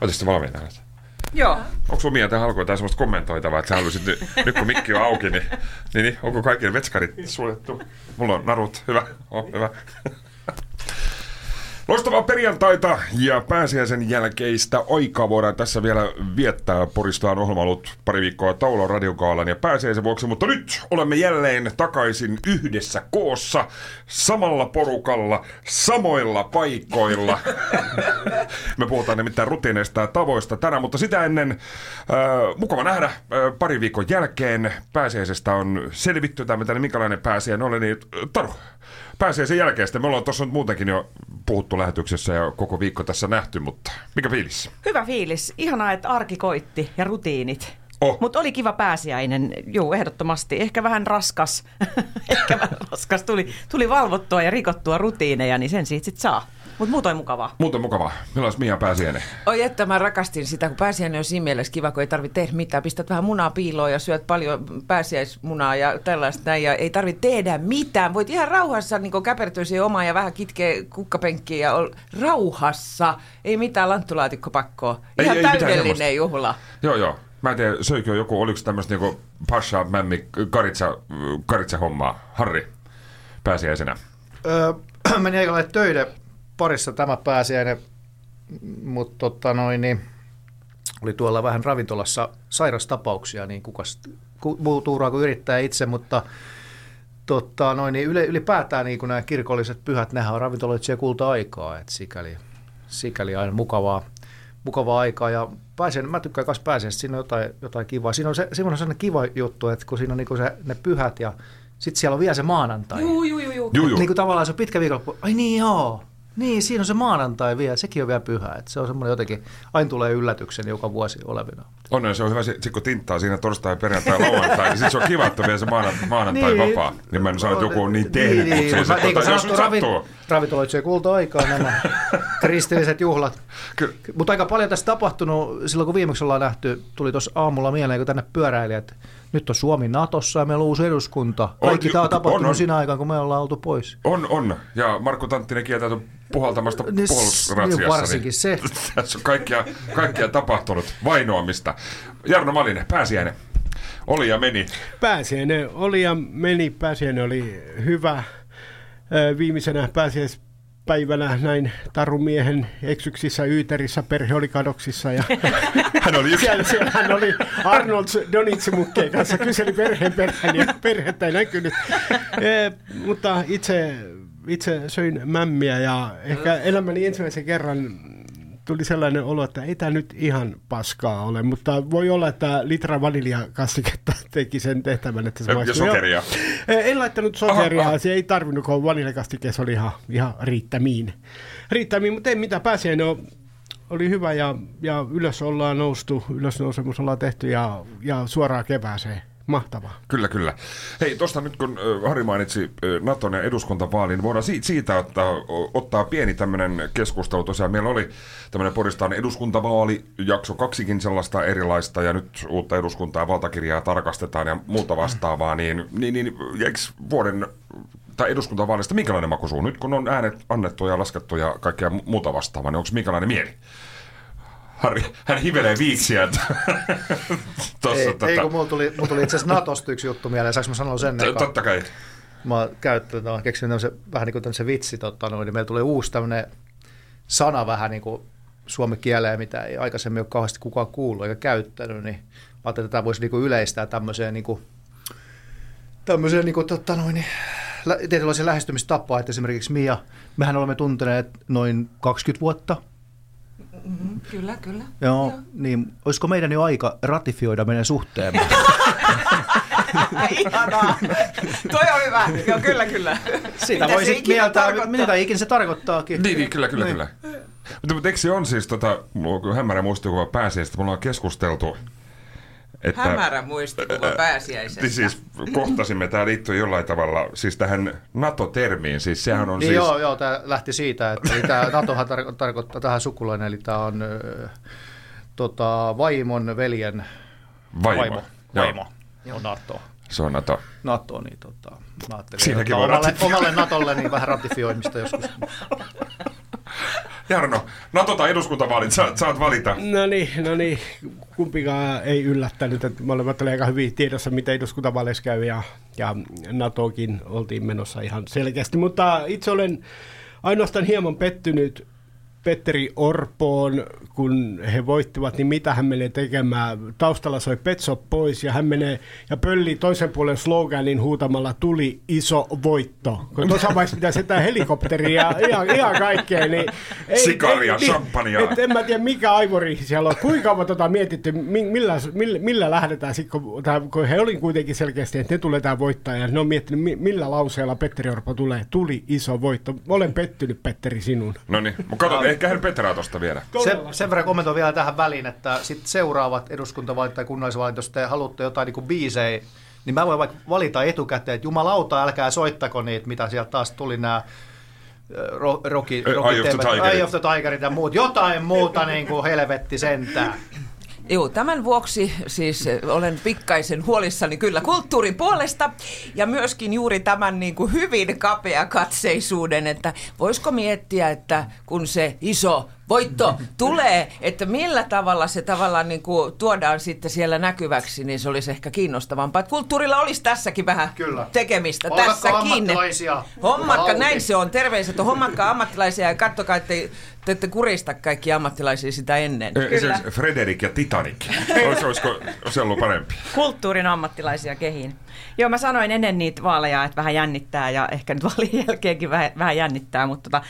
Oletko valmiina? Joo. Onko sun tähän alkuun jotain sellaista kommentoitavaa, että sä haluaisit nyt, nyt kun mikki on auki, niin, niin, niin onko kaikille vetskarit suljettu? Mulla on narut, hyvä, on hyvä. Loistavaa perjantaita ja pääsiäisen jälkeistä aikaa voidaan tässä vielä viettää. Porista on ohjelma ollut pari viikkoa Taulon radiokaalan ja pääsiäisen vuoksi, mutta nyt olemme jälleen takaisin yhdessä koossa, samalla porukalla, samoilla paikoilla. Me puhutaan nimittäin rutiineista ja tavoista tänään, mutta sitä ennen äh, mukava nähdä äh, pari viikon jälkeen. Pääsiäisestä on selvitty, tai mitä, minkälainen pääsiäinen oli, niin äh, Taru, pääsiäisen jälkeen. Sitten me ollaan tuossa muutenkin jo puhuttu lähetyksessä ja koko viikko tässä nähty, mutta mikä fiilis? Hyvä fiilis. Ihanaa, että arki koitti ja rutiinit. Oh. Mutta oli kiva pääsiäinen, juu, ehdottomasti. Ehkä vähän raskas, ehkä vähän raskas. Tuli, tuli valvottua ja rikottua rutiineja, niin sen siitä sit saa. Mutta muutoin mukavaa. Muuten mukavaa. Milloin Mia pääsiäinen? Oi että mä rakastin sitä, kun pääsiäinen on siinä mielessä kiva, kun ei tarvitse tehdä mitään. Pistät vähän munaa piiloon ja syöt paljon pääsiäismunaa ja tällaista näin. Ja ei tarvitse tehdä mitään. Voit ihan rauhassa niin käpertyä siihen omaan ja vähän kitkeä kukkapenkkiä ja olla rauhassa. Ei mitään lanttulaatikkopakkoa. Ei- Ihan ei mitään täydellinen juhla. Joo, joo. Mä en tiedä, söikö joku, oliko se tämmöistä niinku pasha, mämmi, karitsa, karitsa hommaa. Harri, pääsiäisenä. Öö, meni aika töiden parissa tämä pääsiäinen, mutta tota noin, niin, oli tuolla vähän ravintolassa sairastapauksia, niin kukas ku- muu tuuraa kuin yrittää itse, mutta tota noin, niin yle, ylipäätään niin kuin nämä kirkolliset pyhät, nehän on ravintoloitsija kulta-aikaa, että sikäli, sikäli aina mukavaa, mukavaa aikaa ja pääsen, mä tykkään myös pääsiäisestä, siinä on jotain, jotain kivaa. Siinä on, se, siinä on sellainen kiva juttu, että kun siinä on niin se, ne pyhät ja sitten siellä on vielä se maanantai. Juu, juu, juu, juu. Juu, juu. Niin kuin tavallaan se on pitkä viikonloppu. Ai niin joo. Niin, siinä on se maanantai vielä. Sekin on vielä pyhä. Et se on semmoinen jotenkin, aina tulee yllätyksen joka vuosi olevina. Onneksi se on hyvä, sit kun tinttaa siinä torstai, perjantai, lauantai, niin sit se on kiva, että on vielä se maana- maanantai Niin. vapaa. Niin mä en sano, että joku on niin tehnyt, mutta siis, Mä- niin kuin tota, jos nyt sanottu, sattuu. ravintoloitsee kulta-aikaa nämä kristilliset juhlat. Mutta aika paljon tässä tapahtunut, silloin kun viimeksi ollaan nähty, tuli tuossa aamulla mieleen, kun tänne pyöräili, että nyt on Suomi Natossa ja meillä on uusi eduskunta. Kaikki On, tämä on on, tapahtunut on. siinä aikaan, kun me ollaan oltu pois. On, on. Ja Markku Tanttinen kieltäytyi puhaltamasta Niin, puolustusratsiassa. niin varsinkin se. Tässä on kaikkia, kaikkia tapahtunut. Vainoamista. Jarno Malinen, pääsiäinen. Oli ja meni. Pääsiäinen oli ja meni. Pääsiäinen oli hyvä. Viimeisenä pääsiäispäivänä näin tarumiehen eksyksissä Yyterissä, perhe oli kadoksissa ja Hän oli yksi. siellä, siellä hän oli Arnold Donitsemukkeen kanssa, kyseli perheen perään ja perhettä ei näkynyt. E, mutta itse, itse söin mämmiä ja ehkä elämäni ensimmäisen kerran tuli sellainen olo, että ei tämä nyt ihan paskaa ole, mutta voi olla, että litra vaniljakastiketta teki sen tehtävän, että se Ja maistui. sokeria. Joo. En laittanut sokeria, Aha, aha. se ei tarvinnut, kun vaniljakastike oli ihan, ihan riittämiin. Riittämiin, mutta ei mitään, pääsiäinen on oli hyvä ja, ja ylös ollaan noustu, ylösnousemus ollaan tehty ja, ja suoraan kevääseen. Mahtavaa. Kyllä, kyllä. Hei, tuosta nyt kun Harri mainitsi Naton ja eduskuntavaalin, voidaan siitä, ottaa, ottaa pieni tämmöinen keskustelu. Tosiaan meillä oli tämmöinen Poristaan eduskuntavaali, jakso kaksikin sellaista erilaista, ja nyt uutta eduskuntaa ja valtakirjaa tarkastetaan ja muuta vastaavaa, niin, niin, niin vuoden tai eduskuntavaalista minkälainen maku suu? Nyt kun on äänet annettu ja laskettu ja kaikkea mu- muuta vastaavaa, niin onko minkälainen mieli? Harri, hän hivelee viiksiä. Ei, tota- ei, kun mulla tuli, mulla tuli itse asiassa Natosta yksi juttu mieleen. Saanko mä sanoa sen? T-? Totta kai. Mä oon käyttänyt, no, keksin tämmöisen, vähän niin kuin tämmöisen vitsi, totta, noin, niin meillä tulee uusi tämmöinen sana vähän niin kuin suomen kieleen, mitä ei aikaisemmin ole kauheasti kukaan kuullut eikä käyttänyt, niin mä ajattelin, että tämä voisi niin kuin yleistää tämmöiseen, niin kuin, tämmöiseen niin kuin, totta, noin, niin, tietynlaisen lähestymistapaa, että esimerkiksi Mia, mehän olemme tunteneet noin 20 vuotta, Mm, kyllä, kyllä. Joo, niin olisiko meidän jo aika ratifioida meidän suhteemme? Ihanaa. Toi on hyvä. Joo, kyllä, kyllä. Sitä Mitä voi se sitten mieltää, tarkoittaa? mitä ikinä se tarkoittaakin. Niin, niin kyllä, kyllä, kyllä. Mutta, mutta eikö se on siis, tota, mulla on kyllä hämärä muistikuva pääsiäistä, mulla on keskusteltu, että... Hämärä muistikuva pääsiäisestä. Niin siis kohtasimme, tämä liittyy jollain tavalla siis tähän NATO-termiin, siis sehän on Niin siis... joo, joo, tämä lähti siitä, että eli tämä NATOhan tar- tarkoittaa tähän sukulainen, eli tämä on tota, vaimon veljen Vaimo. vaimo. Joo. vaimo. on NATO. Se on NATO. NATO, niin tota, mä ajattelin, Siinäkin että omalle, omalle NATOlle niin vähän ratifioimista joskus. Jarno, NATO tai eduskuntavaalit, saat, saat valita. No niin, no niin, kumpikaan ei yllättänyt, että molemmat oli aika hyvin tiedossa, mitä eduskuntavaaleissa käy ja, ja NATOkin oltiin menossa ihan selkeästi, mutta itse olen ainoastaan hieman pettynyt Petteri Orpoon, kun he voittivat, niin mitä hän menee tekemään? Taustalla soi Petso pois ja hän menee ja pölli toisen puolen sloganin huutamalla tuli iso voitto. Kun tuossa vaiheessa pitäisi setää helikopteria ja ihan, ihan kaikkea. Niin Sikaria, niin, champagnea. Et en mä tiedä mikä aivori siellä on. Kuinka on tota mietitty, millä, millä, millä lähdetään sitten, kun, kun he olivat kuitenkin selkeästi, että ne tulee tämä voittaa ja ne on miettinyt, millä lauseella Petteri Orpo tulee. Tuli iso voitto. Olen pettynyt, Petteri, sinun. No niin, katsotaan, ehkä hän Petraa tuosta vielä. Se, sen verran kommentoin vielä tähän väliin, että sit seuraavat eduskuntavaalit tai kunnallisvaalit, jos te haluatte jotain niin biisejä, niin mä voin vaikka valita etukäteen, että jumalauta, älkää soittako niitä, mitä sieltä taas tuli nämä Rocky, Rocky Eye of the Tigerit ja muut. Jotain muuta niin kuin helvetti sentään. Joo, tämän vuoksi siis olen pikkaisen huolissani kyllä kulttuurin puolesta ja myöskin juuri tämän niin kuin hyvin kapea katseisuuden, että voisiko miettiä, että kun se iso voitto tulee, että millä tavalla se tavallaan niin kuin tuodaan sitten siellä näkyväksi, niin se olisi ehkä kiinnostavampaa. Että kulttuurilla olisi tässäkin vähän Kyllä. tekemistä. Olkako tässäkin. ammattilaisia. Hommatka, näin se on. Terveiset on hommatkaa ammattilaisia ja katsokaa, että te ette kurista kaikki ammattilaisia sitä ennen. Kyllä. Frederik ja Titanic. Olis, olisiko se ollut parempi? Kulttuurin ammattilaisia kehiin. Joo, mä sanoin ennen niitä vaaleja, että vähän jännittää ja ehkä nyt vaalien jälkeenkin vähän, vähän jännittää, mutta tota,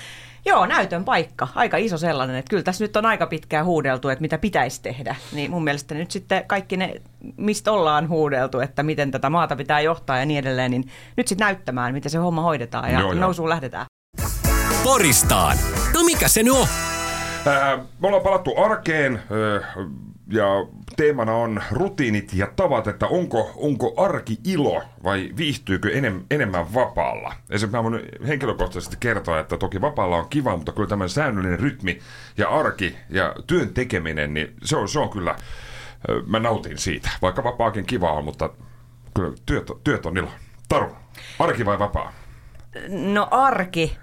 Joo, näytön paikka. Aika iso sellainen. Että kyllä tässä nyt on aika pitkään huudeltu, että mitä pitäisi tehdä. Niin mun mielestä nyt sitten kaikki ne, mistä ollaan huudeltu, että miten tätä maata pitää johtaa ja niin edelleen, niin nyt sitten näyttämään, miten se homma hoidetaan ja joo, nousuun joo. lähdetään. Poristaan. No mikä se nyt on? Äh, me ollaan palattu arkeen. Äh, ja teemana on rutiinit ja tavat, että onko, onko arki ilo vai viihtyykö enem, enemmän vapaalla. Esimerkiksi mä voin henkilökohtaisesti kertoa, että toki vapaalla on kiva, mutta kyllä tämä säännöllinen rytmi ja arki ja työn tekeminen, niin se on, se on kyllä, mä nautin siitä. Vaikka vapaakin kiva on, mutta kyllä työt, työt on ilo. Taru, arki vai vapaa? No arki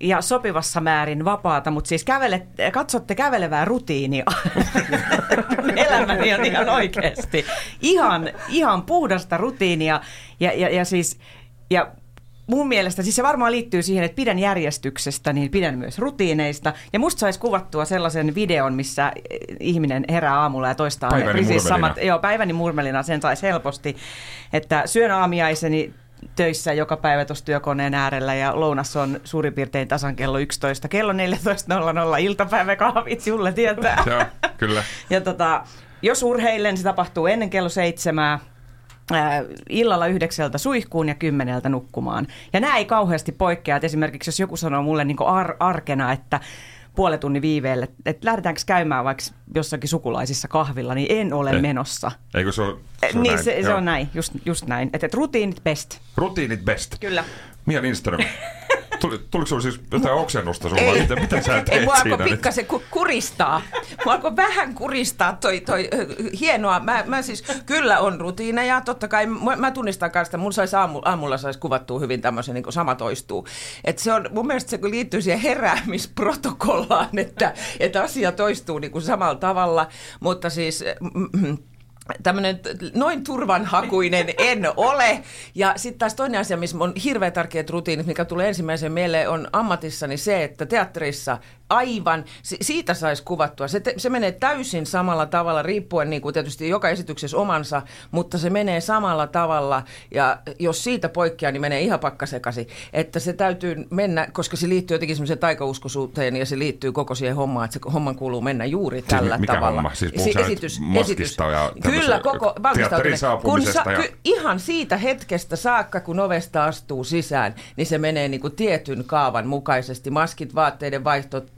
ja sopivassa määrin vapaata, mutta siis kävele, katsotte kävelevää rutiinia. Elämäni on ihan oikeasti. Ihan, ihan puhdasta rutiinia ja, ja, ja siis... Ja mun mielestä, siis se varmaan liittyy siihen, että pidän järjestyksestä, niin pidän myös rutiineista. Ja musta saisi kuvattua sellaisen videon, missä ihminen herää aamulla ja toistaa päiväni samat, joo, päiväni murmelina, sen saisi helposti. Että syön aamiaiseni töissä joka päivä tuossa työkoneen äärellä ja lounas on suurin piirtein tasan kello 11. Kello 14.00 iltapäiväkahvit, Julle tietää. Joo, kyllä. ja tota, jos urheilen, se tapahtuu ennen kello seitsemää, illalla yhdeksältä suihkuun ja kymmeneltä nukkumaan. Ja nämä ei kauheasti poikkea, että esimerkiksi jos joku sanoo mulle niin ar- arkena, että puolen tunnin viiveelle, että lähdetäänkö käymään vaikka jossakin sukulaisissa kahvilla, niin en ole Ei. menossa. Eikö se ole, se on Niin, näin? se, se on näin, just, just näin. Että et rutiinit best. Rutiinit best. Kyllä. Mia Lindström, Tuli, tuliko sinulla siis jotain oksennusta sulla? Ei, miten, miten sä teet ei, mua alkoi pikkasen ku, kuristaa. Mua alkoi vähän kuristaa toi, toi hienoa. Mä, mä siis, kyllä on rutiineja, totta kai. Mä, mä tunnistan kanssa, että mun sais aamu, aamulla saisi kuvattua hyvin tämmöisen, niin sama toistuu. Et se on, mun mielestä se liittyy siihen heräämisprotokollaan, että, että asia toistuu niin kuin samalla tavalla. Mutta siis... Mm, tämmöinen noin turvanhakuinen en ole. Ja sitten taas toinen asia, missä on hirveän tärkeät rutiinit, mikä tulee ensimmäisen mieleen, on ammatissani se, että teatterissa aivan, siitä saisi kuvattua. Se, te, se menee täysin samalla tavalla, riippuen niin kuin tietysti joka esityksessä omansa, mutta se menee samalla tavalla, ja jos siitä poikkeaa, niin menee ihan pakkasekasi. Että se täytyy mennä, koska se liittyy jotenkin semmoiseen taikauskoisuuteen, ja se liittyy koko siihen hommaan, että se homman kuuluu mennä juuri tällä mikä tavalla. Homma? Siis se esitys, esitys. ja Kyllä, koko valmistautuminen. Kun sa, ja... ky, ihan siitä hetkestä saakka, kun ovesta astuu sisään, niin se menee niin kuin tietyn kaavan mukaisesti. Maskit, vaatteiden vaihtot,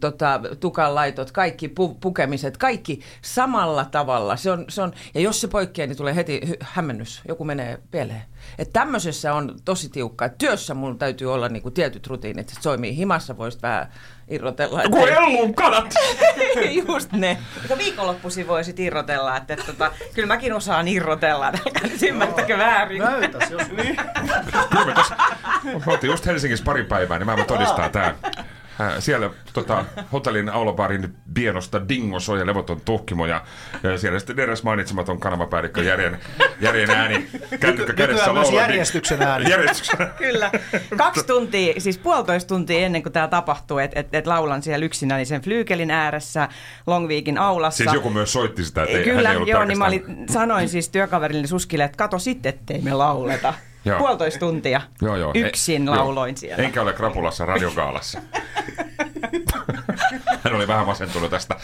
tota, tukanlaitot, kaikki pu, pukemiset, kaikki samalla tavalla. Se on, se on, ja jos se poikkeaa, niin tulee heti hämmennys. Joku menee pieleen. Että tämmöisessä on tosi tiukka. Et työssä mulla täytyy olla niinku tietyt rutiinit, että toimii. Himassa voisi vähän irrotella. Joku ellun kanat! Just ne. Mutta viikonloppuisin voisit irrotella, että, että tota, kyllä mäkin osaan irrotella, älkää nyt ymmärtäkö väärin. Näytäs, jos niin. Kyllä me tuossa, just Helsingissä pari päivää, niin mä todistaa tää. Äh, siellä tota, hotellin aulabarin bienosta Dingo soi ja levoton tuhkimo ja, ja siellä sitten eräs mainitsematon kanavapäällikkö Järjen, Järjen ääni kännykkä kädessä Nykyään myös järjestyksen ääni. Järjestyksen Kyllä. Kaksi tuntia, siis puolitoista tuntia ennen kuin tämä tapahtuu, että et, et laulan siellä yksinäisen flyykelin ääressä Longviikin aulassa. Siis joku myös soitti sitä, että ei, Kyllä, hän ei ollut joo, niin mä olin, sanoin siis työkaverille Suskille, että kato sitten, ettei me lauleta. Joo. Puolitoista tuntia Joo, joo. yksin E- lauloin joo. siellä. Enkä ole krapulassa radiokaalassa. Hän oli vähän masentunut tästä.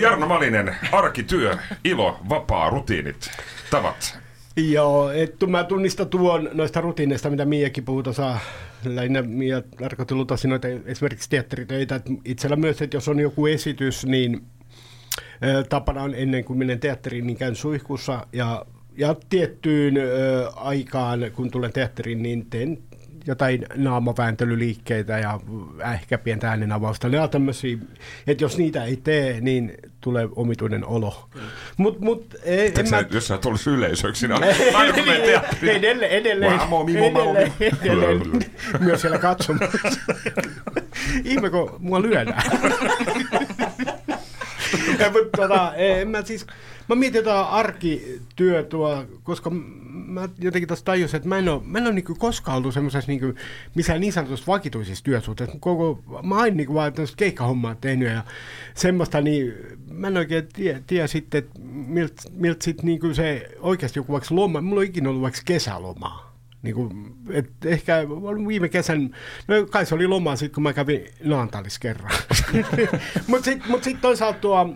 Jarno Malinen, arkityö, ilo, vapaa, rutiinit, tavat. Joo, että mä tunnistan tuon noista rutiineista, mitä Miakin puhuu tuossa. Lähinnä Mia tarkoitti lutasi noita esimerkiksi teatteritöitä. että itsellä myös, että jos on joku esitys, niin tapana on ennen kuin menen teatteriin, niin käyn suihkussa ja, ja tiettyyn ö, aikaan, kun tulen teatteriin, niin teen jotain naamavääntelyliikkeitä ja ehkä pientä äänenavausta. Ne on tämmöisiä, että jos niitä ei tee, niin tulee omituinen olo. Mutta mut, ei- en En mä... mä... Jos sä tulisi yleisöksi, niin aina kun menet teatteriin. Edelleen, edelleen, mimo, edelleen, edelleen. Myös siellä katsomassa. Ihme, kun mua lyödään. Ja, mutta, tota, en mä siis, mä mietin jotain arkityötua, koska mä jotenkin tuossa tajusin, että mä en ole, mä en ole niin koskaan ollut semmoisessa niin missään niin sanotussa vakituisissa työsuhteissa. Koko, mä oon niin vaan tämmöistä keikkahommaa tehnyt ja semmoista, niin mä en oikein tiedä, tiedä sitten, että miltä milt sitten niin se oikeasti joku vaikka loma, mulla on ikinä ollut vaikka kesälomaa. Niin kuin, et ehkä viime kesän, no kai se oli loma sitten, kun mä kävin Naantalis kerran. Mutta sitten mut sit toisaalta tuo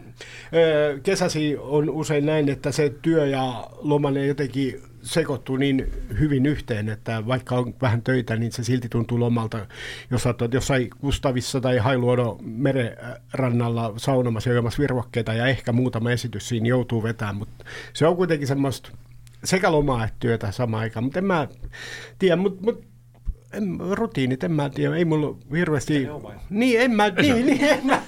kesäsi on usein näin, että se työ ja loma ne jotenkin sekoittuu niin hyvin yhteen, että vaikka on vähän töitä, niin se silti tuntuu lomalta, jos oot jossain Kustavissa tai Hailuodon merenrannalla saunomassa ja virvokkeita ja ehkä muutama esitys siinä joutuu vetämään, mutta se on kuitenkin semmoista sekä lomaa että työtä samaan aikaan, mutta en mä tiedä, mutta mut, en, rutiinit, en mä tiedä, ei mulla hirveästi... Niin, en mä, niin, niin, en mä,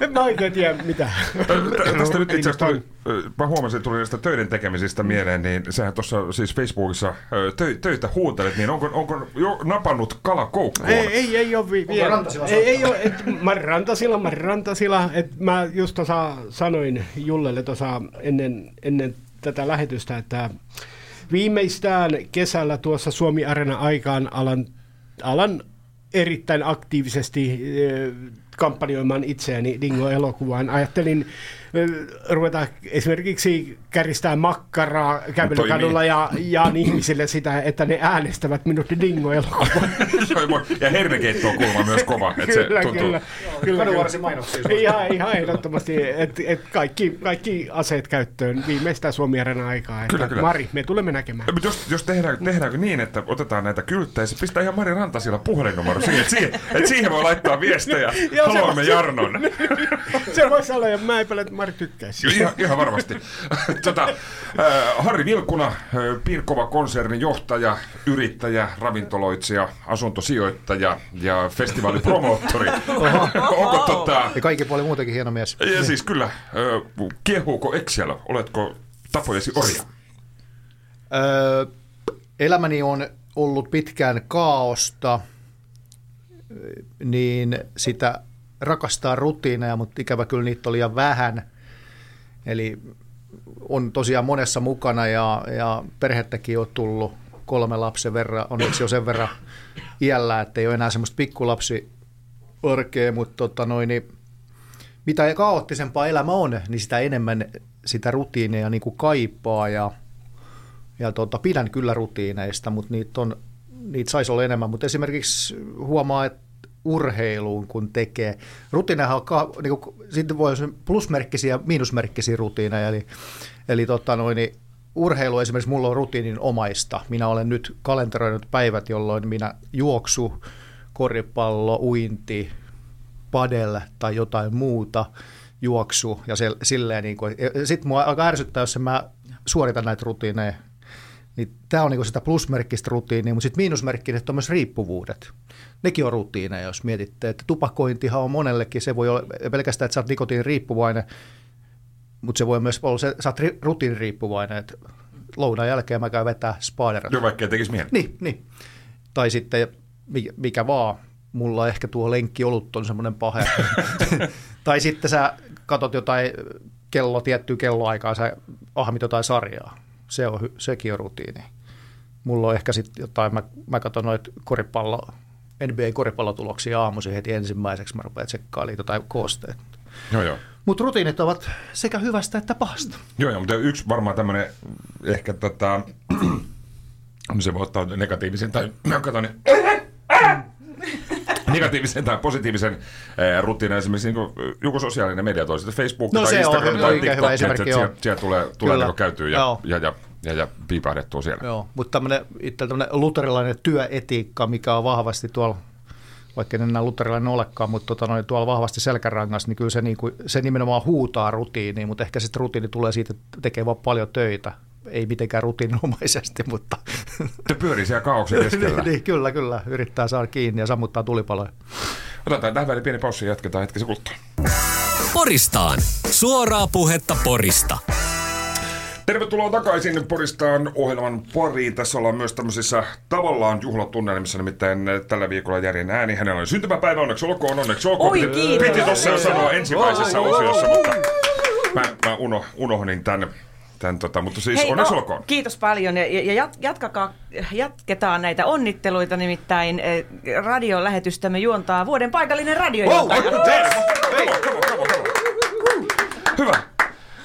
en, mä oikein tiedä mitä. Tä- Tästä nyt itse asiassa tuli, mä huomasin, että tuli näistä töiden tekemisistä mieleen, niin sehän tuossa siis Facebookissa tö, töitä huutelet, niin onko, onko jo napannut kala koukkuun? Ei, ei, ei ole vi- vielä. Ei, ei ole, et, mä rantasila, mä rantasila. Et mä just tuossa sanoin Jullelle tuossa ennen, ennen tätä lähetystä, että viimeistään kesällä tuossa Suomi Arena aikaan alan, alan erittäin aktiivisesti eh, kampanjoimaan itseäni Dingo-elokuvaan. Ajattelin ruveta esimerkiksi käristää makkaraa kävelykadulla ja jaan ihmisille sitä, että ne äänestävät minut Dingo-elokuvaan. ja hernekeitto on kuulemma myös kova. Että se kyllä, tuntuu. kyllä, kyllä. Ihan, ihan ehdottomasti, että et kaikki, kaikki aseet käyttöön viimeistään suomi aikaa. Että Kyllä, kyllä. Mari, me tulemme näkemään. Jos, jos tehdään, tehdäänkö niin, että otetaan näitä kylttejä, se pistää ihan Mari Rantasilla puhelinnumero siihen, että siihen, että siihen voi laittaa viestejä. Haluamme Jarnon. Se voisi olla, ja mä epäilen, että Mari tykkäisi. Ihan, ihan varmasti. tota, äh, Harri Vilkuna, äh, Piirkova konsernin johtaja, yrittäjä, ravintoloitsija, asuntosijoittaja ja festivaalipromoottori. Onko tota, Ja kaikki puoli muutenkin hieno mies. ja siis kyllä, äh, kiehuuko Excel? Oletko tapojesi orja? Öö, elämäni on ollut pitkään kaaosta, niin sitä rakastaa rutiineja, mutta ikävä kyllä niitä oli liian vähän. Eli on tosiaan monessa mukana ja, ja perhettäkin on tullut kolme lapsen verran, onneksi jo sen verran iällä, että ei ole enää semmoista pikkulapsi arkea, mutta tota noin, niin mitä kaoottisempaa elämä on, niin sitä enemmän sitä rutiineja niin kuin kaipaa ja, ja tota, pidän kyllä rutiineista, mutta niitä, on, niitä saisi olla enemmän. Mutta esimerkiksi huomaa, että urheiluun kun tekee. Rutiineja on, ka, niin kuin, sitten voi olla plusmerkkisiä ja miinusmerkkisiä rutiineja, eli, eli tota noin, niin urheilu esimerkiksi mulla on rutiinin omaista. Minä olen nyt kalenteroinut päivät, jolloin minä juoksu, koripallo, uinti, padel tai jotain muuta, juoksu ja se, silleen niin kuin, sitten mua alkaa ärsyttää, jos mä suoritan näitä rutiineja. Niin tämä on niin sitä plusmerkkistä rutiinia, mutta sitten miinusmerkkistä on myös riippuvuudet. Nekin on rutiineja, jos mietitte, että tupakointihan on monellekin, se voi olla pelkästään, että sä oot nikotiin riippuvainen, mutta se voi myös olla, se, sä oot ri- rutiiniriippuvainen, että lounaan jälkeen mä käyn vetää spaderat. Jo vaikka tekisi mieli. Niin, niin. Tai sitten mikä, mikä vaan. mulla ehkä tuo lenkki olut on semmoinen pahe. tai sitten sä katot jotain kello, tiettyä kelloaikaa, sä ahmit jotain sarjaa. Se on, sekin on rutiini. Mulla on ehkä sitten jotain, mä, mä katson noita koripallo, NBA-koripallotuloksia aamuisin heti ensimmäiseksi, mä rupean tsekkailemaan jotain koosteet. Joo, joo. Mutta rutiinit ovat sekä hyvästä että pahasta. Joo, joo, mutta yksi varmaan tämmöinen ehkä tota, se voi ottaa negatiivisen tai kato, niin, negatiivisen tai positiivisen eh, rutiinin esimerkiksi niin joku sosiaalinen media toisi, Facebook No tai on Instagram hyvä- tai TikTok, että joo. sieltä tulee, tulee niin käytyä ja, Joo. ja, ja, ja, ja piipahdettua siellä. Joo, mutta tämmöinen, itse tämmöinen luterilainen työetiikka, mikä on vahvasti tuolla, vaikka en enää luterilainen olekaan, mutta tota, noin, tuolla vahvasti selkärangassa, niin kyllä se, niin kuin, se nimenomaan huutaa rutiiniin, mutta ehkä sitten rutiini tulee siitä, että tekee vaan paljon töitä. Ei mitenkään rutiininomaisesti, mutta Se pyörii siellä kaauksen keskellä. niin, kyllä, kyllä. Yrittää saada kiinni ja sammuttaa tulipaloja. Otetaan tähän väliin pieni paussi ja jatketaan hetkisen kuluttua. Poristaan. Suoraa puhetta Porista. Tervetuloa takaisin Poristaan ohjelman pariin. Tässä ollaan myös tämmöisissä tavallaan juhlatunnelmissa, nimittäin tällä viikolla Järin ääni. Hänellä on syntymäpäivä, onneksi olkoon, onneksi olkoon. Oi, piti, kiitos. piti tuossa jo sanoa ensimmäisessä osiossa, mutta mä, mä uno, unohdin tämän. Tämän tota, mutta siis Hei, onneksi no, olkoon. Kiitos paljon ja, ja jat- jatkakaa, jatketaan näitä onnitteluita, nimittäin eh, radiolähetystämme juontaa vuoden paikallinen on, come on. Hyvä.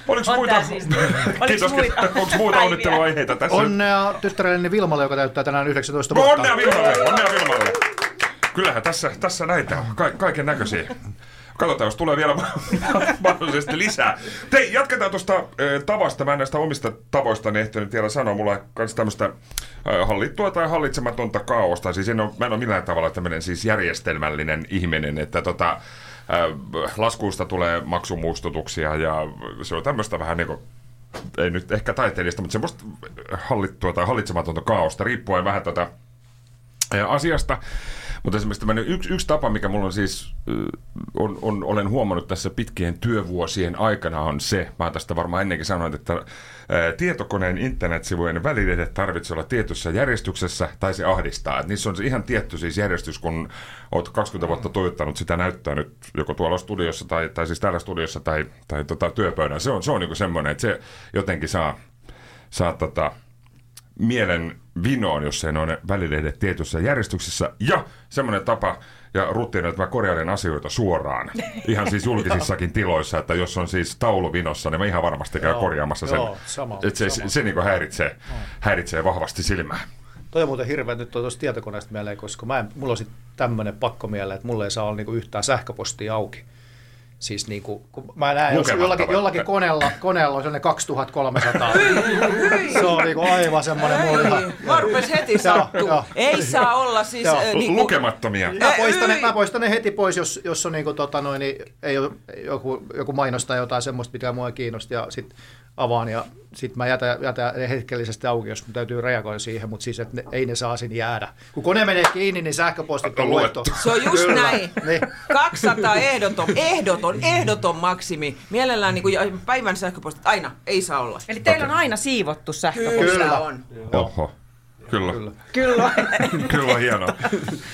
Oliko On muita? siis- Kiitos. muita? Onko muita onnitteluaiheita tässä? Onnea tyttärelleni Vilmalle, joka täyttää tänään 19 No, vuotta. onnea Vilmalle, onnea Vilmalle. Kyllähän tässä, tässä näitä on, Ka- kaiken näköisiä. Katsotaan, jos tulee vielä mahdollisesti lisää. Hei, jatketaan tuosta äh, tavasta. Mä en näistä omista tavoista ehtinyt vielä sanoa. Mulla on myös tämmöistä äh, hallittua tai hallitsematonta kaaosta. Siis en ole, mä en ole millään tavalla tämmöinen siis järjestelmällinen ihminen, että tota, äh, laskuista tulee maksumuistutuksia ja se on tämmöistä vähän niin kuin ei nyt ehkä taiteilijasta, mutta semmoista hallittua tai hallitsematonta kaaosta, riippuen vähän tätä ää, asiasta. Mutta esimerkiksi tämmöinen yksi, yksi tapa, mikä mulla on siis, on, on, olen huomannut tässä pitkien työvuosien aikana on se, mä tästä varmaan ennenkin sanoin, että ää, tietokoneen internetsivujen välineet tarvitsee olla tietyssä järjestyksessä tai se ahdistaa. Et niissä on se ihan tietty siis järjestys, kun oot 20 vuotta toivottanut sitä näyttää nyt joko tuolla studiossa tai, tai siis täällä studiossa tai, tai tota, työpöydällä. Se on, se on niin semmoinen, että se jotenkin saa, saa tota, mielen vinoon, jos ei ole välilehdet tietyssä järjestyksessä. Ja semmoinen tapa ja rutiini, että mä korjailen asioita suoraan. Ihan siis julkisissakin tiloissa, että jos on siis taulu vinossa, niin mä ihan varmasti käyn Joo, korjaamassa sen. joo, sama, että se, sama. se, se niin häiritsee, häiritsee vahvasti silmää. Toi on muuten hirveä nyt tuosta tietokoneesta mieleen, koska mä en, mulla on sitten tämmöinen pakko mieleen, että mulla ei saa olla niinku yhtään sähköpostia auki. Siis niinku, kun mä näen, jos jollakin, jollakin koneella, koneella on sellainen 2300. se on niinku aivan semmoinen mulla ihan... Mä rupes heti sattuu. Ei saa olla siis... Joo. äh, niinku- Lukemattomia. Mä poistan, ne, mä poistan ne heti pois, jos, jos on niinku, tota, noin, niin ei ole joku, joku mainostaa jotain semmoista, mikä mua ei kiinnosta, ja sitten avaan, ja sitten mä jätän, jätän hetkellisesti auki, jos mun täytyy reagoida siihen, mutta siis, että ne, ei ne saa sinne jäädä. Kun kone menee kiinni, niin sähköpostit on luettu. Se on just Kyllä. näin. Niin. 200 ehdoton, ehdoton, ehdoton maksimi. Mielellään niin kuin päivän sähköpostit aina, ei saa olla. Eli teillä on aina siivottu sähköposti. Kyllä, Kyllä. on. Oho. Kyllä. Kyllä. Kyllä. Kyllä hienoa.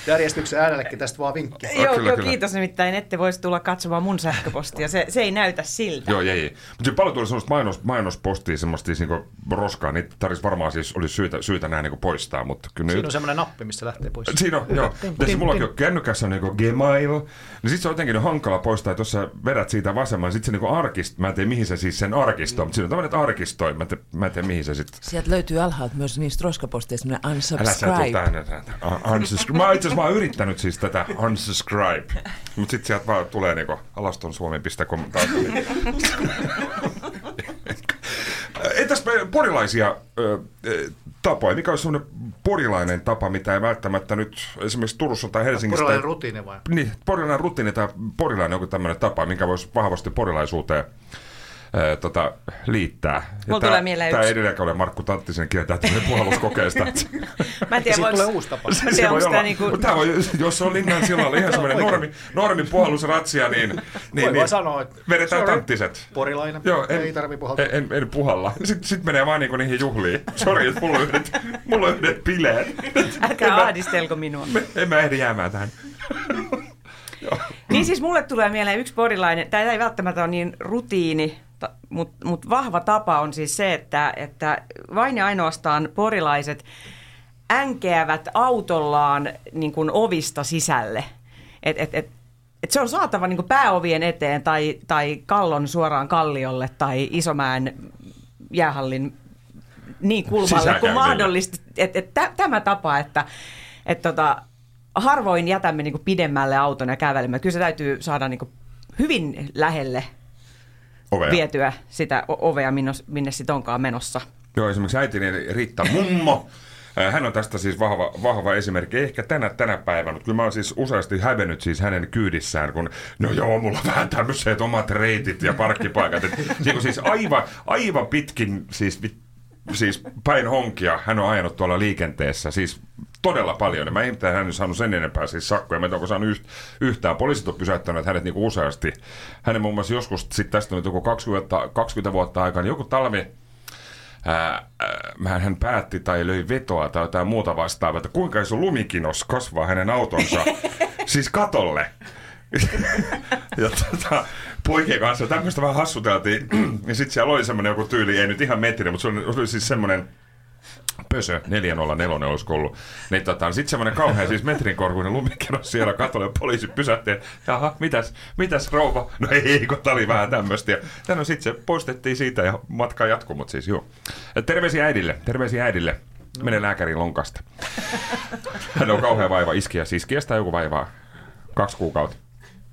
Järjestyksen äänellekin tästä vaan vinkki. joo, kyllä, joo, kyllä. kiitos nimittäin, ette voisi tulla katsomaan mun sähköpostia. Se, se ei näytä siltä. Joo, ei. Mutta siinä paljon tuli semmoista mainos, mainospostia, semmoista siis niinku roskaa. Niitä tarvitsisi varmaan siis olisi syytä, syytä nämä niinku poistaa, mutta kyllä Siinä on semmoinen nappi, mistä lähtee pois. Siinä on, joo. Tässä mullakin on kännykässä on niinku Gmail, niin sit se on jotenkin hankala poistaa, että jos sä vedät siitä vasemman, sit se niinku arkist, mä en tiedä mihin se siis sen arkistoi, mutta siinä on tämmöinen, arkistoi, mä en tiedä, mä en tiedä mihin se sit. Sieltä löytyy alhaalta myös niistä roskaposteista semmoinen Älä sä tuu unsubscribe. Uh, unsubscribe. Mä oon itse asiassa mä oon yrittänyt siis tätä unsubscribe, mutta sit sieltä vaan tulee niinku alastonsuomi.com. Entäs me porilaisia tapoja? Mikä olisi semmoinen porilainen tapa, mitä ei välttämättä nyt esimerkiksi Turussa tai Helsingissä... Porilainen tai- rutiini vai? Niin, porilainen rutiini tai porilainen joku tämmöinen tapa, minkä voisi vahvasti porilaisuuteen ää, tota, liittää. Mulla tulee mieleen Tämä yksi. edelleenkään ole Markku Tanttisen kieltä tämmöinen puhalluskokeesta. Mä en tiedä, siitä tulee voiko... uusi tapa. Mä tiedä, voi onko olla. tämä niinku... Mutta Tämä voi, jos se on Linnan sillalla ihan semmoinen normi, normi puhallusratsia, niin, niin, Voi niin vaan sanoa, että vedetään sorry. tanttiset. Porilainen, Joo, en, ei tarvi puhaltaa. En, en, en puhalla. Sitten sit menee vaan niinku niihin juhliin. Sori, että mulla on yhdet, mulla on yhdet bileet. Älkää En mä- ahdistelko minua. Me- En mä ehdi jäämään tähän. Niin siis mulle tulee mieleen yksi porilainen, tämä ei välttämättä ole niin rutiini, mutta mut vahva tapa on siis se, että, että vain ja ainoastaan porilaiset änkeävät autollaan niin kuin ovista sisälle. Et, et, et, et se on saatava niin kuin pääovien eteen tai, tai kallon suoraan kalliolle tai Isomäen jäähallin niin kulmalle kuin mahdollista. Et, et, tä- tämä tapa, että et tota, harvoin jätämme niin kuin pidemmälle auton ja kävelemme. Kyllä se täytyy saada niin kuin hyvin lähelle Ovea. vietyä sitä ovea, minne, minne sitten onkaan menossa. Joo, esimerkiksi äitini Riitta Mummo. Äh, Hän on tästä siis vahva, vahva esimerkki. Ehkä tänä, tänä päivänä, mutta kyllä mä oon siis useasti hävennyt siis hänen kyydissään, kun no joo, mulla on vähän tämmöiset omat reitit ja parkkipaikat. Et, niin kuin siis aivan, aivan pitkin siis, siis päin honkia hän on ajanut tuolla liikenteessä. Siis todella paljon. Ja mä ihmettelen, hän ei saanut sen enempää siis sakkoja. Mä en onko saanut yht, yhtään. Poliisit on pysäyttänyt hänet niin useasti. Hänen muun muassa joskus, sit tästä on joku 20, 20 vuotta aikaa, niin joku talvi, ää, ää, hän päätti tai löi vetoa tai jotain muuta vastaavaa, että kuinka iso lumikinos kasvaa hänen autonsa siis katolle. ja tota, poikien kanssa tämmöistä vähän hassuteltiin. ja sitten siellä oli semmoinen joku tyyli, ei nyt ihan metri, mutta se oli, oli siis semmoinen Pösö 404 olisiko ollut. Niin tota, sitten semmoinen kauhean siis metrin korkuinen lumikerros siellä katolle poliisi pysähti. ja, Jaha, mitäs, mitäs rouva? No ei, kun tää oli vähän tämmöistä. Ja ja no sitten se poistettiin siitä ja matka jatkuu, mutta siis joo. Terveisiä äidille, terveisiä äidille. Mene lääkärin lonkasta. Hän on kauhean vaiva iskiä. Siis kestää joku vaivaa kaksi kuukautta.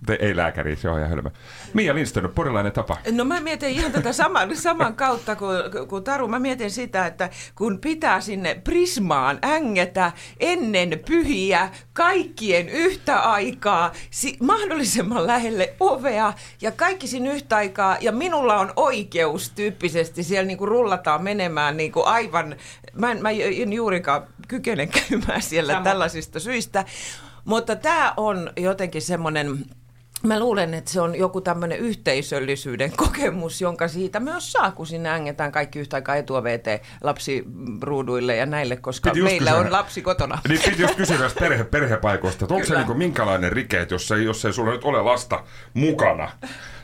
Te, ei lääkäri, se on ihan hölmö. Mia Lindström, porilainen tapa. No mä mietin ihan tätä saman, saman kautta kuin, kuin Taru. Mä mietin sitä, että kun pitää sinne Prismaan ängetä ennen pyhiä kaikkien yhtä aikaa, si- mahdollisimman lähelle ovea ja kaikki siinä yhtä aikaa ja minulla on oikeus tyyppisesti siellä niinku rullataan menemään niinku aivan, mä en, mä en juurikaan kykene käymään siellä Sama. tällaisista syistä, mutta tämä on jotenkin semmoinen Mä luulen, että se on joku tämmöinen yhteisöllisyyden kokemus, jonka siitä myös saa, kun sinne ängetään kaikki yhtä aikaa etuoveet lapsiruuduille ja näille, koska Piti meillä kysyä. on lapsi kotona. Niin piti just kysyä näistä perhe, perhepaikoista, että onko se niinku minkälainen rike, että jos ei, jos ei sulla nyt ole lasta mukana,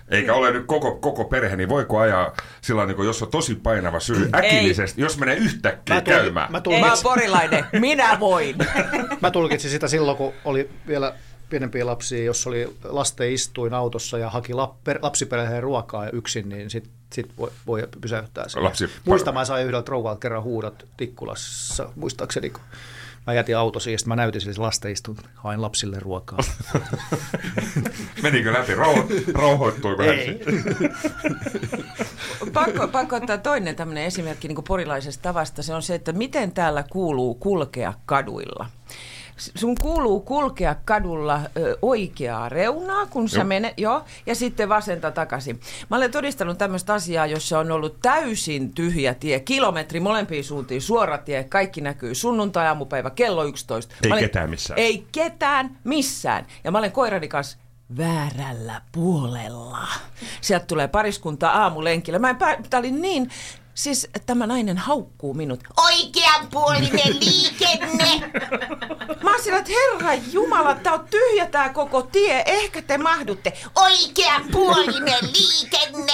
eikä ole nyt koko, koko perhe, niin voiko ajaa sillä niin jos on tosi painava syy äkillisesti, jos menee yhtäkkiä Mä, tulki, käymään? mä, Mä tulkitsin, oon porilainen, minä voin. mä tulkitsin sitä silloin, kun oli vielä pienempiä lapsia, jos oli lasten istuin autossa ja haki lap, per, lapsiperheen ruokaa ja yksin, niin sit, sit voi, voi pysäyttää sen. Lapsi- Muista mä sain yhdeltä rouvalta kerran huudot Tikkulassa, muistaakseni, kun mä jätin auto siihen, sitten mä näytin sille lasten istuin, hain lapsille ruokaa. Menikö läpi? Rauho, rauhoittuiko hän? Ei. Pakko, pakko ottaa toinen tämmöinen esimerkki niin kuin porilaisesta tavasta. Se on se, että miten täällä kuuluu kulkea kaduilla. Sun kuuluu kulkea kadulla ö, oikeaa reunaa, kun sä Joo. menet, joo, ja sitten vasenta takaisin. Mä olen todistanut tämmöistä asiaa, jossa on ollut täysin tyhjä tie, kilometri molempiin suuntiin, suora tie, kaikki näkyy, sunnuntai, aamupäivä, kello 11. Ei Mä olen- ketään missään. Ei ketään missään. Ja mä olen koirani kanssa väärällä puolella. Sieltä tulee pariskunta aamulenkillä. Mä en pää... Tää oli niin... Siis tämä nainen haukkuu minut. Oikeanpuolinen liikenne! Mä oon sillä, että herra jumala, tää on tyhjä tää koko tie. Ehkä te mahdutte. Oikeanpuolinen liikenne!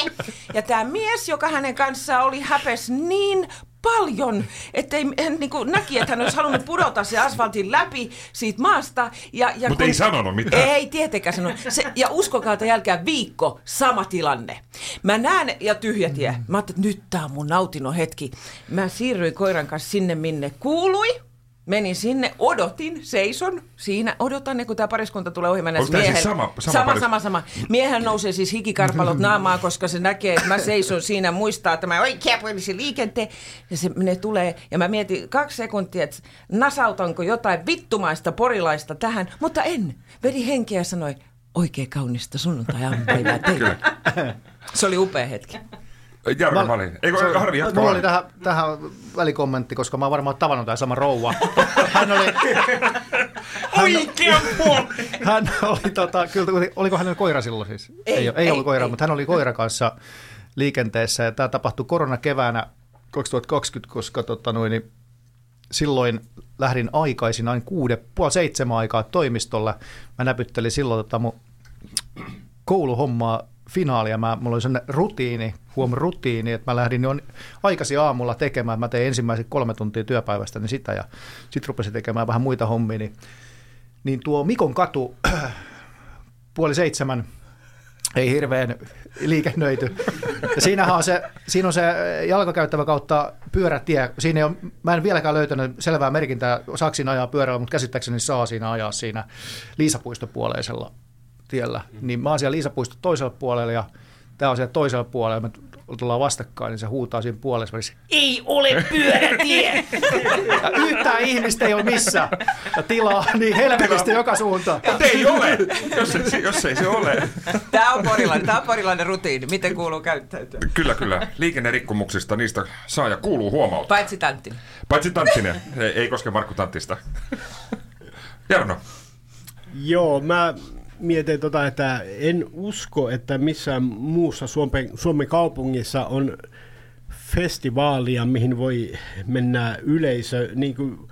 Ja tämä mies, joka hänen kanssaan oli, häpes niin paljon, että niin kuin näki, että hän olisi halunnut pudota se asfaltin läpi siitä maasta. Ja, ja Mut kun- ei sanonut mitään. Ei tietenkään sanonut. Se, ja uskokaa, että jälkeen viikko, sama tilanne. Mä näen, ja tyhjä tie. Mä ajattelin, että nyt tää on mun nautinnon hetki. Mä siirryin koiran kanssa sinne, minne kuului. Menin sinne, odotin, seison siinä, odotan, ne, kun tämä pariskunta tulee ohi tää siis sama- sama sama, paris- sama, sama. Miehen nousee siis hikikarpalot naamaa, koska se näkee, että mä seison siinä, muistaa tämä oikeapuolisen liikenteen. Ja se ne tulee, ja mä mietin kaksi sekuntia, että nasautanko jotain vittumaista porilaista tähän, mutta en. Vedi henkeä ja sanoi, oikein kaunista sunnuntai-aamupäivää teille. Se oli upea hetki. Jarmo Malin. Eikö, Se- Harvi, jatka Mulla oli tähän, tähän välikommentti, koska mä oon varmaan tavannut tämän sama rouva. Hän oli, Oikean hän oli tota, kyllä, oliko hänellä koira silloin siis? Ei, ei, ei ei, ollut koira, ei. mutta hän oli koira kanssa liikenteessä ja tämä tapahtui koronakeväänä 2020, koska tota, noin, niin silloin lähdin aikaisin, noin kuude, puoli seitsemän aikaa toimistolle. Mä näpyttelin silloin tota mun kouluhommaa finaalia. Mä, mulla oli sellainen rutiini, huom rutiini, että mä lähdin jo aikaisin aamulla tekemään. Mä tein ensimmäiset kolme tuntia työpäivästä niin sitä ja sitten rupesin tekemään vähän muita hommia. Niin, niin tuo Mikon katu puoli seitsemän ei hirveän liikennöity. Ja siinähän on se, siinä on se jalkakäyttävä kautta pyörätie. Siinä ei ole, mä en vieläkään löytänyt selvää merkintää, saako siinä ajaa pyörällä, mutta käsittääkseni saa siinä ajaa siinä Liisapuistopuoleisella tiellä. Niin mä oon siellä Liisapuiston toisella puolella ja tämä on siellä toisella puolella. Me tullaan vastakkain, niin se huutaa siinä puolessa välissä, ei ole pyörätie! ja yhtään ihmistä ei ole missään. Ja tilaa niin helvetistä joka suuntaan. Mutta ei ole, jos ei, jos ei se ole. Tämä on porilainen, tämä on porilainen rutiini. Miten kuuluu käyttäytyä? Kyllä, kyllä. Liikennerikkomuksista niistä saa ja kuuluu huomauttaa. Paitsi Tanttinen. Paitsi Tanttinen. Ei, ei koske Markku Tanttista. Jarno. Joo, mä mietin tota, että en usko, että missään muussa Suomen, Suomen kaupungissa on festivaalia, mihin voi mennä yleisö, niin kuin,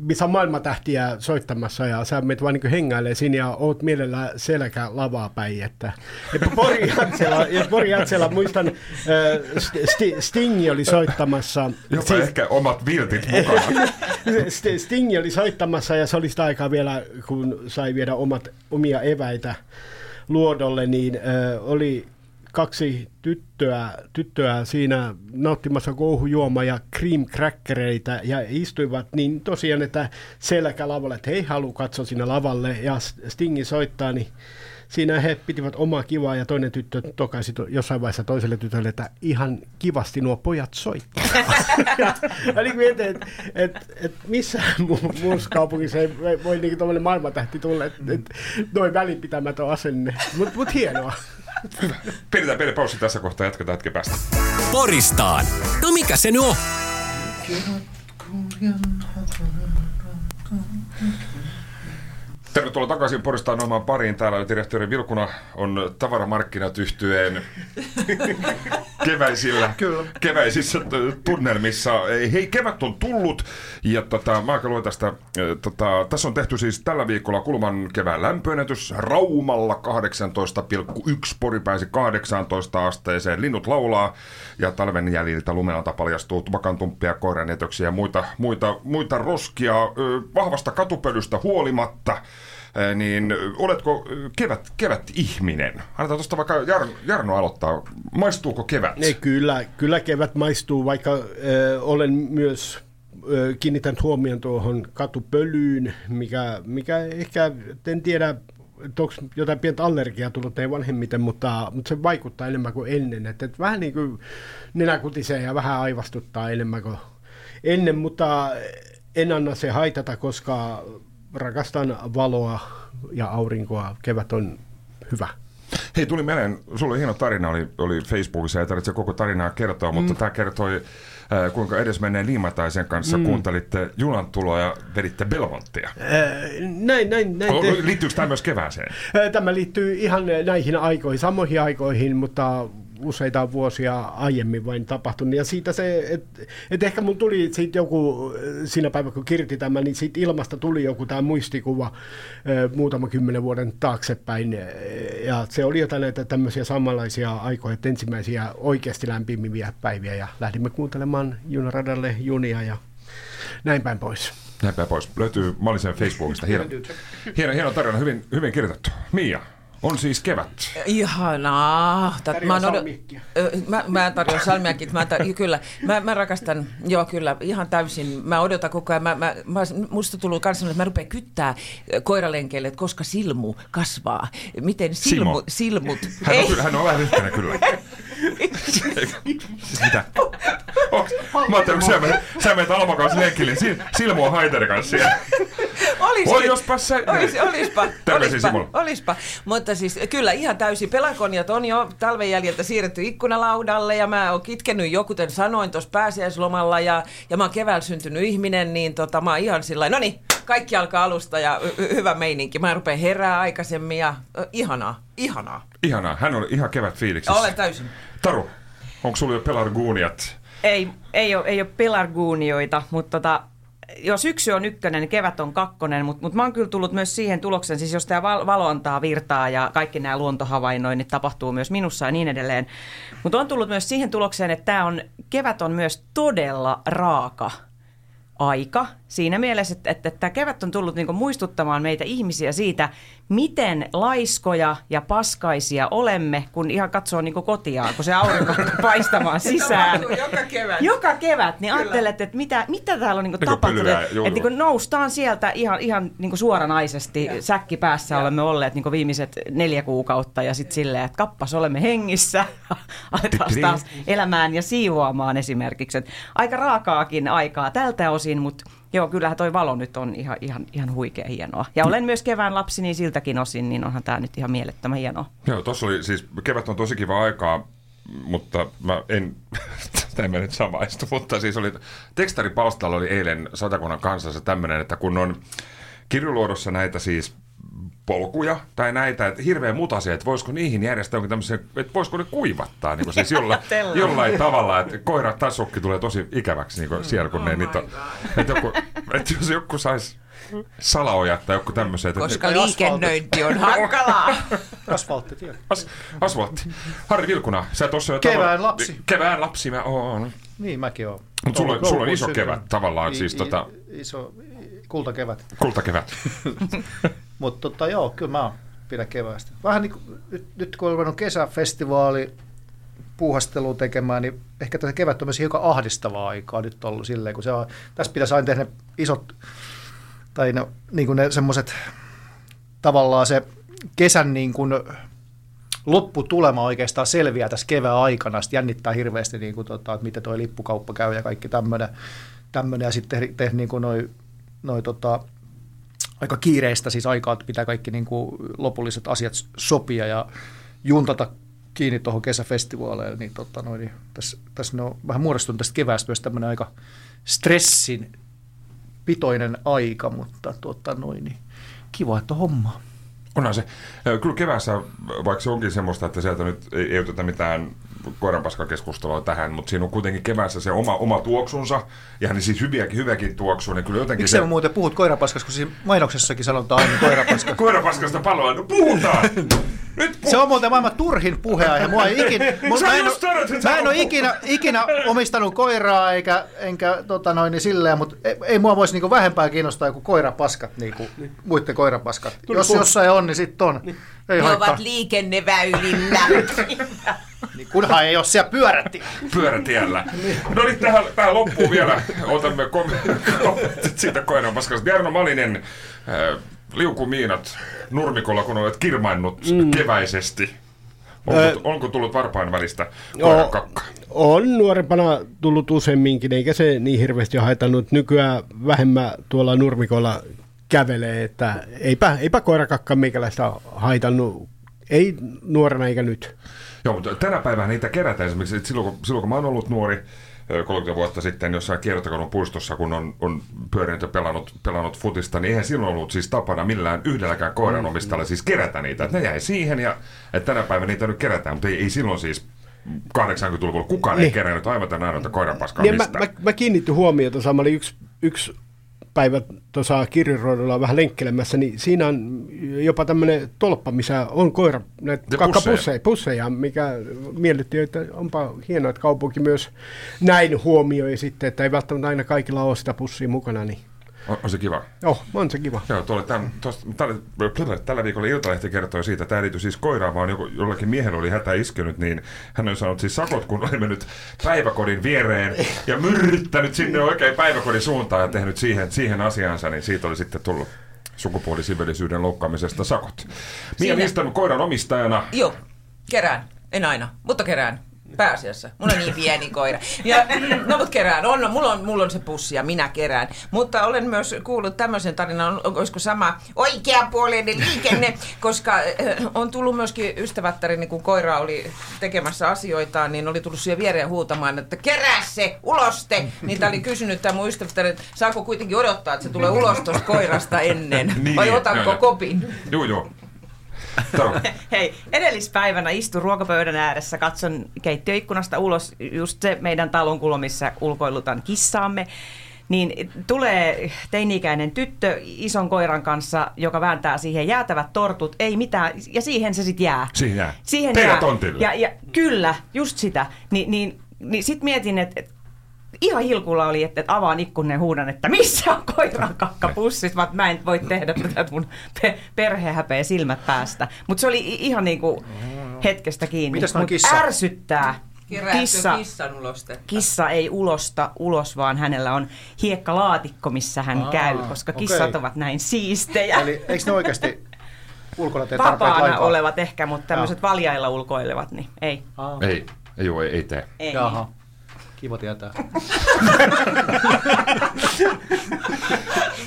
missä on maailmatähtiä soittamassa ja sä menet vaan niin hengailee sinne ja oot mielellä selkä lavaa päin. Että, ja Pori Jatsela, ja Pori Jatsela muistan, St- Sting oli soittamassa. Jopa siis, ehkä omat viltit mukana. Sting oli soittamassa ja se oli sitä aikaa vielä, kun sai viedä omat, omia eväitä luodolle, niin äh, oli kaksi tyttöä, tyttöä siinä nauttimassa kouhujuoma ja cream crackereita ja istuivat niin tosiaan, että selkä lavalle, että he ei halua katsoa sinne lavalle ja Stingi soittaa, niin siinä he pitivät omaa kivaa ja toinen tyttö tokaisi jossain vaiheessa toiselle tytölle, että ihan kivasti nuo pojat soittaa. ja, ja niin mietin, että et, et missään mu- muussa kaupungissa ei voi niin tuollainen maailmantähti tulla, että et, noin välinpitämätön asenne, mutta mut hienoa. Pidetään pieni paussi tässä kohtaa, jatketaan hetken päästä. Poristaan. No mikä se nyt on? Tervetuloa takaisin Poristaan omaan pariin. Täällä direktori Vilkuna on tavaramarkkinat yhtyeen keväisillä, Kyllä. keväisissä tunnelmissa. Hei, kevät on tullut ja tota, mä luen tästä. Tota, tässä on tehty siis tällä viikolla kulman kevään lämpöennätys Raumalla 18,1, Pori pääsi 18 asteeseen. Linnut laulaa ja talven jäljiltä lumelta paljastuu tupakantumppia, koiranetöksiä ja muita, muita, muita roskia vahvasta katupölystä huolimatta niin oletko kevät, kevät ihminen? Annetaan tuosta vaikka Jar, Jarno aloittaa. Maistuuko kevät? Ne, kyllä, kyllä kevät maistuu, vaikka äh, olen myös äh, kiinnitän huomioon tuohon katupölyyn, mikä, mikä ehkä, en tiedä, onko jotain pientä allergiaa tullut teidän vanhemmiten, mutta, mutta se vaikuttaa enemmän kuin ennen. Että, että vähän niin kuin nenäkutisee ja vähän aivastuttaa enemmän kuin ennen, mutta en anna se haitata, koska rakastan valoa ja aurinkoa. Kevät on hyvä. Hei, tuli mieleen, sulla oli hieno tarina, oli, oli Facebookissa, ei tarvitse koko tarinaa kertoa, mutta mm. tämä kertoi, äh, kuinka edesmenneen Liimataisen kanssa mm. kuuntelitte junan tuloa ja veditte Belmonttia. Äh, näin, näin, näin. Te... Liittyykö tämä myös kevääseen? Äh, tämä liittyy ihan näihin aikoihin, samoihin aikoihin, mutta useita vuosia aiemmin vain tapahtunut. Ja siitä se, että et ehkä mun tuli siitä joku, siinä päivänä kun kirjoitin tämän, niin siitä ilmasta tuli joku tämä muistikuva muutama kymmenen vuoden taaksepäin. Ja se oli jotain näitä tämmöisiä samanlaisia aikoja, että ensimmäisiä oikeasti lämpimiä päiviä. Ja lähdimme kuuntelemaan junaradalle junia ja näin päin pois. Näin päin pois. Löytyy Malisen Facebookista. Hieno, hieno, hieno tarina, hyvin, hyvin kirjoitettu. Mia, on siis kevät. Ihanaa. Tät, mä, odot... mä, mä tarjoan salmiakin. Mä tar... kyllä. Mä, mä, rakastan, joo kyllä, ihan täysin. Mä odotan koko ajan. Mä, mä, mä, musta tullut kanssa, että mä rupean kyttää koiralenkeille, että koska silmu kasvaa. Miten silmu, silmut... Hän on, hän on vähän yhtenä kyllä. Mitä? Mä ajattelin, kun sä menet, sä menet Alman kanssa lenkille, silmu on Haiderin kanssa siellä. Oi, jospa se... Olis, olispa, olispa, olispa. Mutta siis kyllä ihan täysin. Pelakoniat on jo talven jäljiltä siirretty ikkunalaudalle ja mä oon kitkenyt jo, kuten sanoin, tuossa pääsiäislomalla ja, ja mä oon keväällä syntynyt ihminen, niin tota, mä oon ihan sillä no niin, kaikki alkaa alusta ja hyvä meininki. Mä rupean herää aikaisemmin ja uh, ihanaa, ihanaa. Ihanaa, hän oli ihan kevät fiiliksissä. Olen täysin. Taru, onko sulla jo pelarguuniat? Ei, ei ole, ei ole pelarguunioita, mutta tota, joo, syksy on ykkönen, niin kevät on kakkonen, mutta mut mä oon kyllä tullut myös siihen tulokseen, siis jos tämä valo antaa virtaa ja kaikki nämä luontohavainnoinnit tapahtuu myös minussa ja niin edelleen. Mutta on tullut myös siihen tulokseen, että tämä on, kevät on myös todella raaka aika siinä mielessä, että, että, että tämä kevät on tullut niin muistuttamaan meitä ihmisiä siitä, miten laiskoja ja paskaisia olemme, kun ihan katsoo niin kotiaan, kun se aurinko paistamaan sisään. Joka kevät. Joka kevät, niin ajattelet, että mitä, mitä täällä on niin Niin tapahtunut. pylvää, Että juu, niin noustaan sieltä ihan, ihan niin suoranaisesti, säkki päässä olemme olleet niin viimeiset neljä kuukautta ja sitten silleen, että kappas olemme hengissä, aletaan taas elämään ja siivoamaan esimerkiksi. Et aika raakaakin aikaa tältä osin, mutta Joo, kyllähän toi valo nyt on ihan, ihan, ihan huikea hienoa. Ja olen myös kevään lapsi, niin siltäkin osin, niin onhan tämä nyt ihan mielettömän hienoa. Joo, tuossa oli siis, kevät on tosi kiva aikaa, mutta mä en, tämä mä nyt samaistu, mutta siis oli, tekstaripalstalla oli eilen Satakunnan kansassa tämmöinen, että kun on kirjuluodossa näitä siis polkuja tai näitä, että hirveä mutasia, että voisiko niihin järjestää jonkin tämmöisen, että voisiko ne kuivattaa, niin kuin siis jolla, jollain tavalla, että koira tai sukki tulee tosi ikäväksi niin kuin siellä, kun ne niitä on, että, joku, että jos joku saisi salaojat tai joku tämmöiset, että Koska asfaltit. liikennöinti on hankalaa. Asfalttitie. As, asfaltti. Harri Vilkuna, sä tuossa jo Kevään tava- lapsi. Kevään lapsi mä oon. Niin mäkin oon. Mut sulla on- sulla on iso syntynyt. kevät tavallaan, I- siis i- tota- Iso kultakevät. Kultakevät. Mutta tota, joo, kyllä mä pidän keväästä. Vähän niin kuin, nyt, nyt kun on ruvennut kesäfestivaali puuhastelua tekemään, niin ehkä tätä kevät on myös hiukan ahdistavaa aikaa nyt ollut silleen, kun se on, tässä pitäisi aina tehdä ne isot, tai no, niin kuin ne semmoiset, tavallaan se kesän niin kuin lopputulema oikeastaan selviää tässä kevään aikana. Sitten jännittää hirveästi, niin kuin, tota, että miten tuo lippukauppa käy ja kaikki tämmöinen. tämmöinen. Ja sitten tehdä tehdä niin kuin noi, noi, tota, aika kiireistä siis aikaa, että pitää kaikki niin kuin lopulliset asiat sopia ja juntata kiinni tuohon kesäfestivaaleille, niin, tota, noin, niin tässä, tässä on vähän muodostunut tästä keväästä myös tämmöinen aika stressin pitoinen aika, mutta tota, noin, niin kiva, että on hommaa. Onhan se. Kyllä keväässä, vaikka se onkin semmoista, että sieltä nyt ei, ei oteta mitään koiranpaskakeskustelua tähän, mutta siinä on kuitenkin keväässä se oma, oma tuoksunsa, ja niin siis hyviäkin, hyväkin tuoksua, niin kyllä jotenkin Miksi se... muuten puhut koirapaskasta, kun siinä mainoksessakin sanotaan aina koirapaska? Koirapaskasta paloa, no puhutaan! Nyt puh- Se on muuten maailman turhin puheenaihe. Mua ei ikinä, mun, Sä mä, en mä en ole ikinä, ikinä omistanut koiraa eikä, enkä tota noin, niin silleen, mutta ei, ei mua voisi niinku vähempää kiinnostaa kuin koirapaskat, niinku, muiden koirapaskat. Tuli Jos puh- jossain on, niin sitten on. Ei Ne haittaa. ovat liikenneväylillä. Niin, kunhan ei ole siellä pyörätti. pyörätiellä. No niin, tähän, tähän loppuun vielä otamme kom- kommentit siitä koiranpaskasta. Jarno Malinen, äh, liukumiinat nurmikolla, kun olet kirmainnut mm. keväisesti. Onko, Ö- onko tullut varpain välistä koiran kakkaa? On nuorempana tullut useamminkin, eikä se niin hirveästi haitannut. Nykyään vähemmän tuolla nurmikolla kävelee, että eipä, eipä koirakakka meikäläistä haitannut. Ei nuorena eikä nyt. Joo, mutta tänä päivänä niitä kerätään esimerkiksi, että silloin, kun, silloin kun mä oon ollut nuori, ö, 30 vuotta sitten jossain kiertokoulun puistossa, kun on, on pyörinyt ja pelannut, pelannut futista, niin eihän silloin ollut siis tapana millään yhdelläkään koiranomistajalla siis kerätä niitä. Että ne jäi siihen ja että tänä päivänä niitä nyt kerätään, mutta ei, ei silloin siis 80-luvulla kukaan ei Niin. kerännyt aivan tämän ainoata koiranpaskaa Niin mä, mistään. mä, mä kiinnitin huomiota, mä olin yksi, yksi päivä tuossa kirjaruodolla vähän lenkkelemässä, niin siinä on jopa tämmöinen tolppa, missä on koira, näitä Ja kakkapusseja, pusseja. pusseja, mikä miellytti, että onpa hienoa, että kaupunki myös näin huomioi sitten, että ei välttämättä aina kaikilla ole sitä pussia mukana, niin On, on se kiva. oh, on se kiva. Joo, tuolla, tämän, tosta, tällä, tällä viikolla Iltalehti kertoi siitä, että tämä liittyy siis koiraan, vaan joku, jollakin miehellä oli hätä iskenyt, niin hän on saanut siis sakot, kun oli mennyt päiväkodin viereen ja myrryttänyt sinne oikein päiväkodin suuntaan ja tehnyt siihen, siihen asiansa, niin siitä oli sitten tullut sukupuolisiveellisyyden loukkaamisesta sakot. Mia Niistön koiran omistajana, Joo, kerään. En aina, mutta kerään. Pääasiassa. Mulla on niin pieni koira. Ja, no mutta kerään. On, no, mulla, on, mulla on se pussi ja minä kerään. Mutta olen myös kuullut tämmöisen tarinan, olisiko sama oikeapuoleinen liikenne, koska äh, on tullut myöskin ystävättärini, kun koira oli tekemässä asioitaan, niin oli tullut siihen viereen huutamaan, että kerää se, uloste. Niin oli kysynyt tämä mun ystävättäri, että saako kuitenkin odottaa, että se tulee ulos tuosta koirasta ennen, Niin, vai otanko joo. kopin? joo joo, Hei, edellispäivänä istun ruokapöydän ääressä, katson keittiöikkunasta ulos, just se meidän talon kulo, missä ulkoilutan kissaamme. niin tulee teini-ikäinen tyttö ison koiran kanssa, joka vääntää siihen jäätävät tortut, ei mitään, ja siihen se sitten jää. Siihen jää. Siihen Teidän jää. tontille. Ja, ja, kyllä, just sitä. Ni, niin, niin sitten mietin, että et, ihan hilkulla oli, että, avaan ikkunen ja huudan, että missä on koiran kakkapussit, vaan mä en voi tehdä tätä, että mun pe- perhe häpeä silmät päästä. Mutta se oli ihan niin kuin hetkestä kiinni. Mitäs Mut kissa? Ärsyttää. Kissa, kissan ulostetta? kissa ei ulosta ulos, vaan hänellä on hiekkalaatikko, missä hän Aa, käy, koska okei. kissat ovat näin siistejä. Eli eikö ne oikeasti ulkona tee Vapaana olevat ehkä, mutta tämmöiset valjailla ulkoilevat, niin ei. Aa, Ei, ei, oo, ei, ei tee. ei. Jaha. Kiva tietää.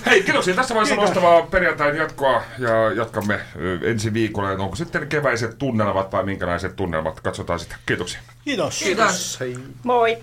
Hei, kiitoksia tässä vaiheessa loistavaa perjantain jatkoa ja jatkamme ensi viikolla. Onko sitten keväiset tunnelmat vai minkälaiset tunnelmat? Katsotaan sitä. Kiitoksia. Kiitos. Kiitos. Hei. Moi!